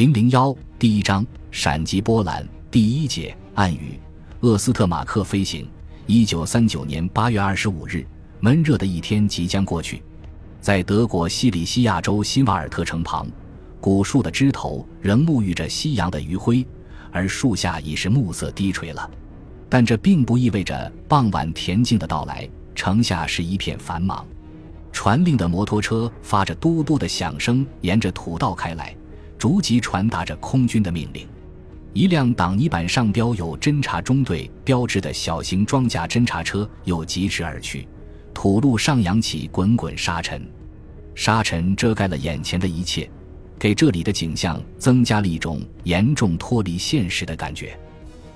零零幺第一章闪击波兰第一节暗语厄斯特马克飞行。一九三九年八月二十五日，闷热的一天即将过去，在德国西里西亚州新瓦尔特城旁，古树的枝头仍沐浴着夕阳的余晖，而树下已是暮色低垂了。但这并不意味着傍晚恬静的到来。城下是一片繁忙，传令的摩托车发着嘟嘟的响声，沿着土道开来，逐级传达着空军的命令。一辆挡泥板上标有侦察中队标志的小型装甲侦察车又疾驰而去，土路上扬起滚滚沙尘，沙尘遮盖了眼前的一切，给这里的景象增加了一种严重脱离现实的感觉。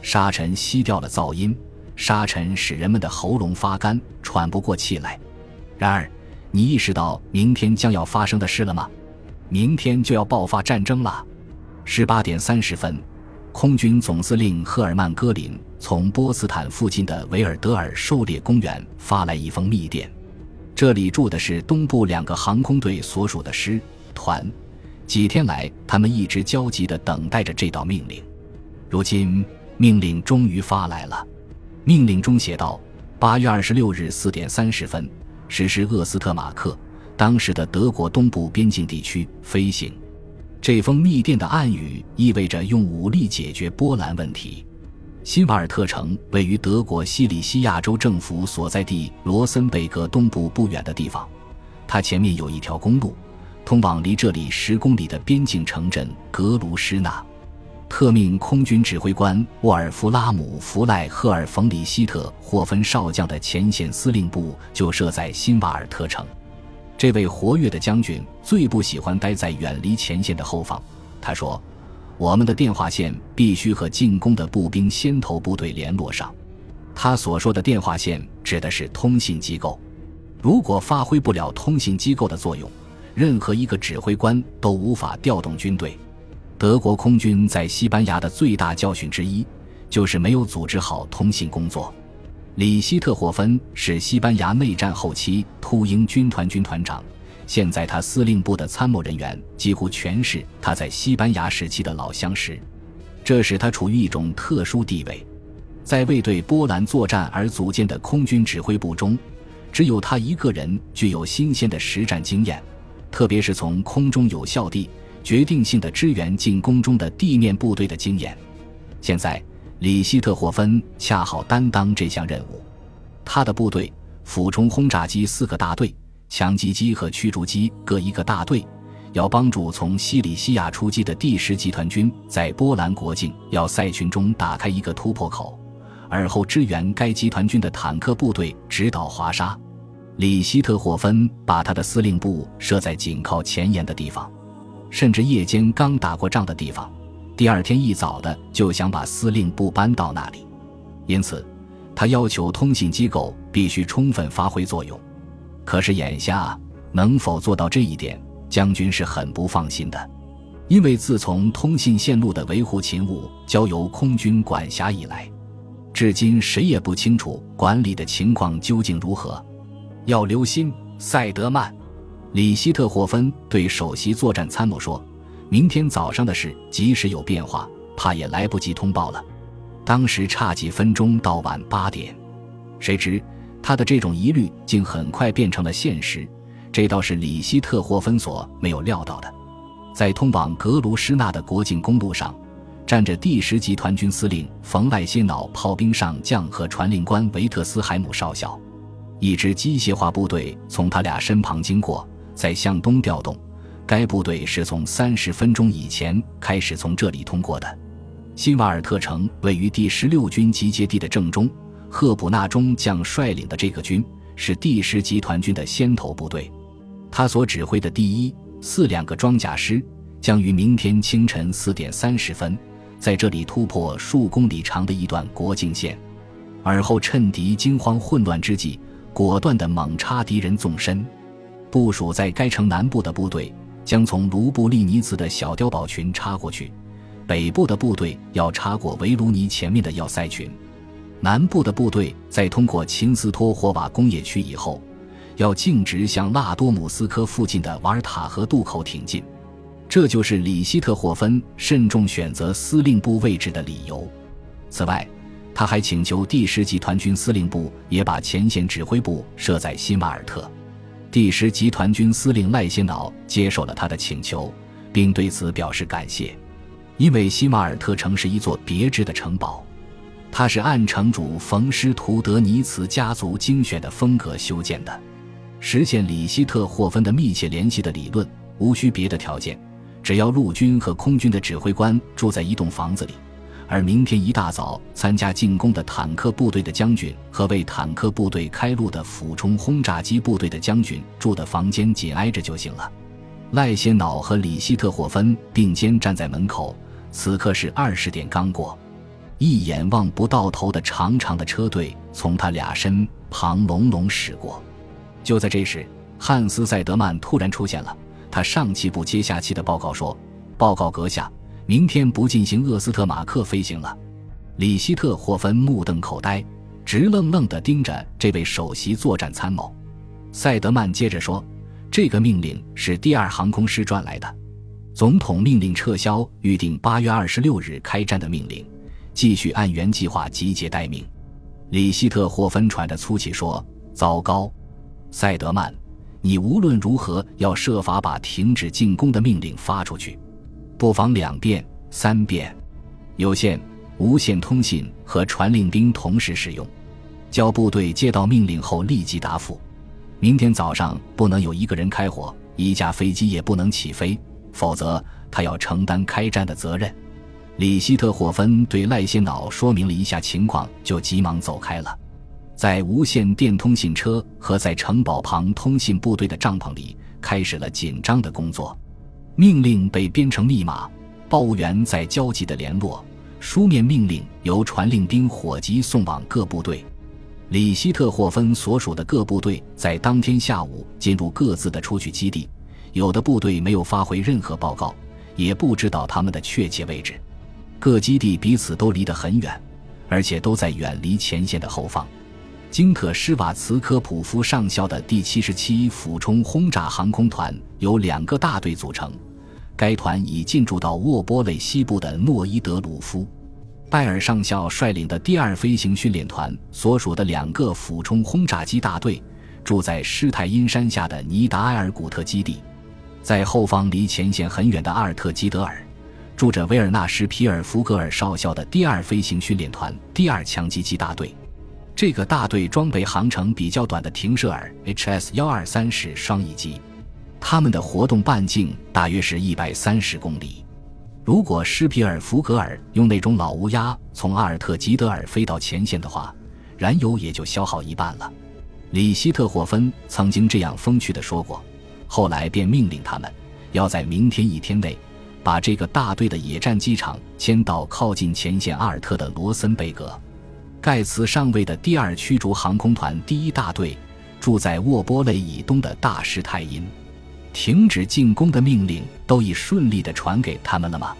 沙尘吸掉了噪音。沙尘使人们的喉咙发干，喘不过气来。然而，你意识到明天将要发生的事了吗？明天就要爆发战争了。十八点三十分，空军总司令赫尔曼·戈林从波茨坦附近的维尔德尔狩猎公园发来一封密电。这里住的是东部两个航空队所属的师团。几天来，他们一直焦急地等待着这道命令。如今，命令终于发来了。命令中写道：“八月二十六日四点三十分，实施厄斯特马克（当时的德国东部边境地区）飞行。”这封密电的暗语意味着用武力解决波兰问题。新瓦尔特城位于德国西里西亚州政府所在地罗森贝格东部不远的地方，它前面有一条公路，通往离这里十公里的边境城镇格卢施纳。特命空军指挥官沃尔夫拉姆·弗赖赫尔·冯·里希特霍芬少将的前线司令部就设在新瓦尔特城。这位活跃的将军最不喜欢待在远离前线的后方。他说：“我们的电话线必须和进攻的步兵先头部队联络上。”他所说的电话线指的是通信机构。如果发挥不了通信机构的作用，任何一个指挥官都无法调动军队。德国空军在西班牙的最大教训之一，就是没有组织好通信工作。里希特霍芬是西班牙内战后期秃鹰军团军团长，现在他司令部的参谋人员几乎全是他在西班牙时期的老相识，这使他处于一种特殊地位。在为对波兰作战而组建的空军指挥部中，只有他一个人具有新鲜的实战经验，特别是从空中有效地。决定性的支援进攻中的地面部队的经验，现在里希特霍芬恰好担当这项任务。他的部队俯冲轰炸机四个大队，强击机和驱逐机各一个大队，要帮助从西里西亚出击的第十集团军在波兰国境要塞群中打开一个突破口，而后支援该集团军的坦克部队直捣华沙。里希特霍芬把他的司令部设在紧靠前沿的地方。甚至夜间刚打过仗的地方，第二天一早的就想把司令部搬到那里，因此，他要求通信机构必须充分发挥作用。可是眼下能否做到这一点，将军是很不放心的，因为自从通信线路的维护勤务交由空军管辖以来，至今谁也不清楚管理的情况究竟如何。要留心，塞德曼。里希特霍芬对首席作战参谋说：“明天早上的事即使有变化，怕也来不及通报了。”当时差几分钟到晚八点，谁知他的这种疑虑竟很快变成了现实。这倒是里希特霍芬所没有料到的。在通往格卢施纳的国境公路上，站着第十集团军司令冯赖歇瑙炮兵上将和传令官维特斯海姆少校，一支机械化部队从他俩身旁经过。在向东调动，该部队是从三十分钟以前开始从这里通过的。新瓦尔特城位于第十六军集结地的正中，赫普纳中将率领的这个军是第十集团军的先头部队，他所指挥的第一、四两个装甲师将于明天清晨四点三十分在这里突破数公里长的一段国境线，而后趁敌惊慌混乱之际，果断地猛插敌人纵深。部署在该城南部的部队将从卢布利尼茨的小碉堡群插过去，北部的部队要插过维卢尼前面的要塞群，南部的部队在通过秦斯托霍瓦工业区以后，要径直向拉多姆斯科附近的瓦尔塔河渡口挺进。这就是里希特霍芬慎重选择司令部位置的理由。此外，他还请求第十集团军司令部也把前线指挥部设在新瓦尔特。第十集团军司令赖歇瑙接受了他的请求，并对此表示感谢，因为西马尔特城是一座别致的城堡，它是按城主冯施图德尼茨家族精选的风格修建的。实现里希特霍芬的密切联系的理论，无需别的条件，只要陆军和空军的指挥官住在一栋房子里。而明天一大早参加进攻的坦克部队的将军和为坦克部队开路的俯冲轰炸机部队的将军住的房间紧挨着就行了。赖歇瑙和里希特霍芬并肩站在门口，此刻是二十点刚过，一眼望不到头的长长的车队从他俩身旁隆隆驶过。就在这时，汉斯·塞德曼突然出现了，他上气不接下气的报告说：“报告阁下。”明天不进行厄斯特马克飞行了。里希特霍芬目瞪口呆，直愣愣地盯着这位首席作战参谋。塞德曼接着说：“这个命令是第二航空师转来的，总统命令撤销预定八月二十六日开战的命令，继续按原计划集结待命。”里希特霍芬喘着粗气说：“糟糕，塞德曼，你无论如何要设法把停止进攻的命令发出去。”不妨两遍、三遍，有线、无线通信和传令兵同时使用。交部队接到命令后立即答复。明天早上不能有一个人开火，一架飞机也不能起飞，否则他要承担开战的责任。里希特霍芬对赖歇瑙说明了一下情况，就急忙走开了。在无线电通信车和在城堡旁通信部队的帐篷里，开始了紧张的工作。命令被编成密码，报务员在焦急的联络。书面命令由传令兵火急送往各部队。里希特霍芬所属的各部队在当天下午进入各自的出去基地，有的部队没有发回任何报告，也不知道他们的确切位置。各基地彼此都离得很远，而且都在远离前线的后方。金可施瓦茨科普夫上校的第七十七俯冲轰炸航空团由两个大队组成，该团已进驻到沃波雷西部的诺伊德鲁夫。拜尔上校率领的第二飞行训练团所属的两个俯冲轰炸机大队住在施泰因山下的尼达埃尔古特基地。在后方离前线很远的阿尔特基德尔，住着维尔纳什皮尔福格尔少校的第二飞行训练团第二强击机大队。这个大队装备航程比较短的停射尔 HS 幺二三式双翼机，他们的活动半径大约是一百三十公里。如果施皮尔福格尔用那种老乌鸦从阿尔特吉德尔飞到前线的话，燃油也就消耗一半了。里希特霍芬曾经这样风趣地说过，后来便命令他们要在明天一天内把这个大队的野战机场迁到靠近前线阿尔特的罗森贝格。盖茨上尉的第二驱逐航空团第一大队住在沃波雷以东的大施泰因，停止进攻的命令都已顺利地传给他们了吗？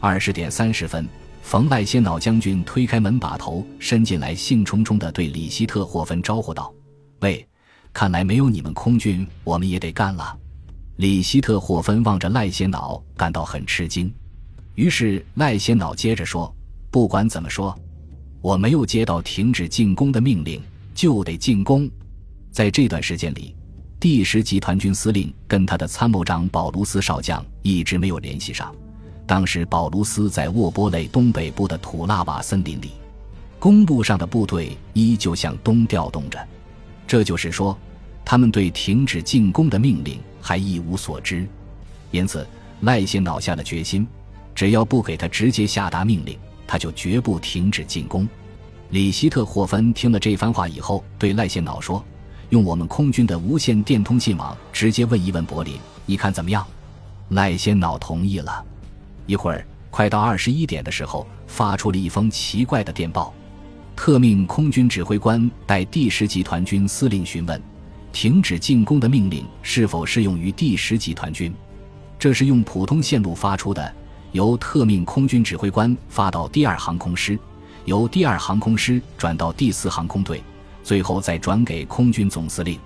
二十点三十分，冯赖歇瑙将军推开门把头伸进来，兴冲冲地对里希特霍芬招呼道：“喂，看来没有你们空军，我们也得干了。”里希特霍芬望着赖歇瑙，感到很吃惊。于是赖歇瑙接着说：“不管怎么说。”我没有接到停止进攻的命令，就得进攻。在这段时间里，第十集团军司令跟他的参谋长保卢斯少将一直没有联系上。当时保卢斯在沃波雷东北部的土拉瓦森林里，公路上的部队依旧向东调动着。这就是说，他们对停止进攻的命令还一无所知。因此，赖歇恼下了决心，只要不给他直接下达命令。他就绝不停止进攻。里希特霍芬听了这番话以后，对赖歇瑙说：“用我们空军的无线电通信网直接问一问柏林，你看怎么样？”赖歇瑙同意了。一会儿，快到二十一点的时候，发出了一封奇怪的电报，特命空军指挥官代第十集团军司令询问，停止进攻的命令是否适用于第十集团军。这是用普通线路发出的。由特命空军指挥官发到第二航空师，由第二航空师转到第四航空队，最后再转给空军总司令。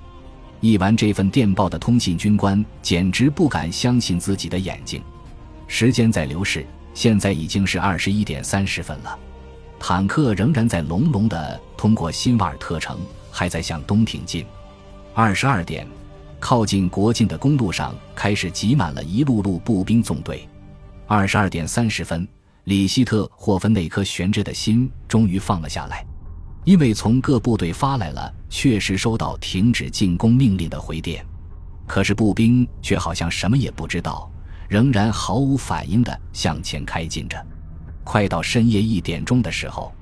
译完这份电报的通信军官简直不敢相信自己的眼睛。时间在流逝，现在已经是二十一点三十分了。坦克仍然在隆隆地通过新瓦尔特城，还在向东挺进。二十二点，靠近国境的公路上开始挤满了一路路步兵纵队。二十二点三十分，里希特霍芬那颗悬着的心终于放了下来，因为从各部队发来了确实收到停止进攻命令的回电。可是步兵却好像什么也不知道，仍然毫无反应地向前开进着。快到深夜一点钟的时候，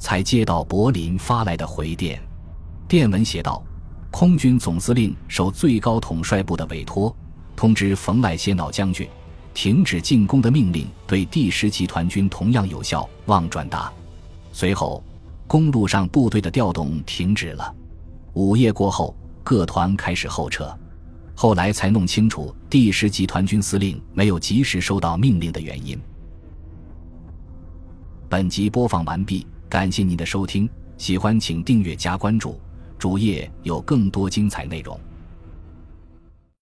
才接到柏林发来的回电。电文写道：“空军总司令受最高统帅部的委托，通知冯赖歇瑙将军，停止进攻的命令对第十集团军同样有效，望转达。”随后，公路上部队的调动停止了。午夜过后，各团开始后撤。后来才弄清楚第十集团军司令没有及时收到命令的原因。本集播放完毕，感谢您的收听，喜欢请订阅加关注，主页有更多精彩内容。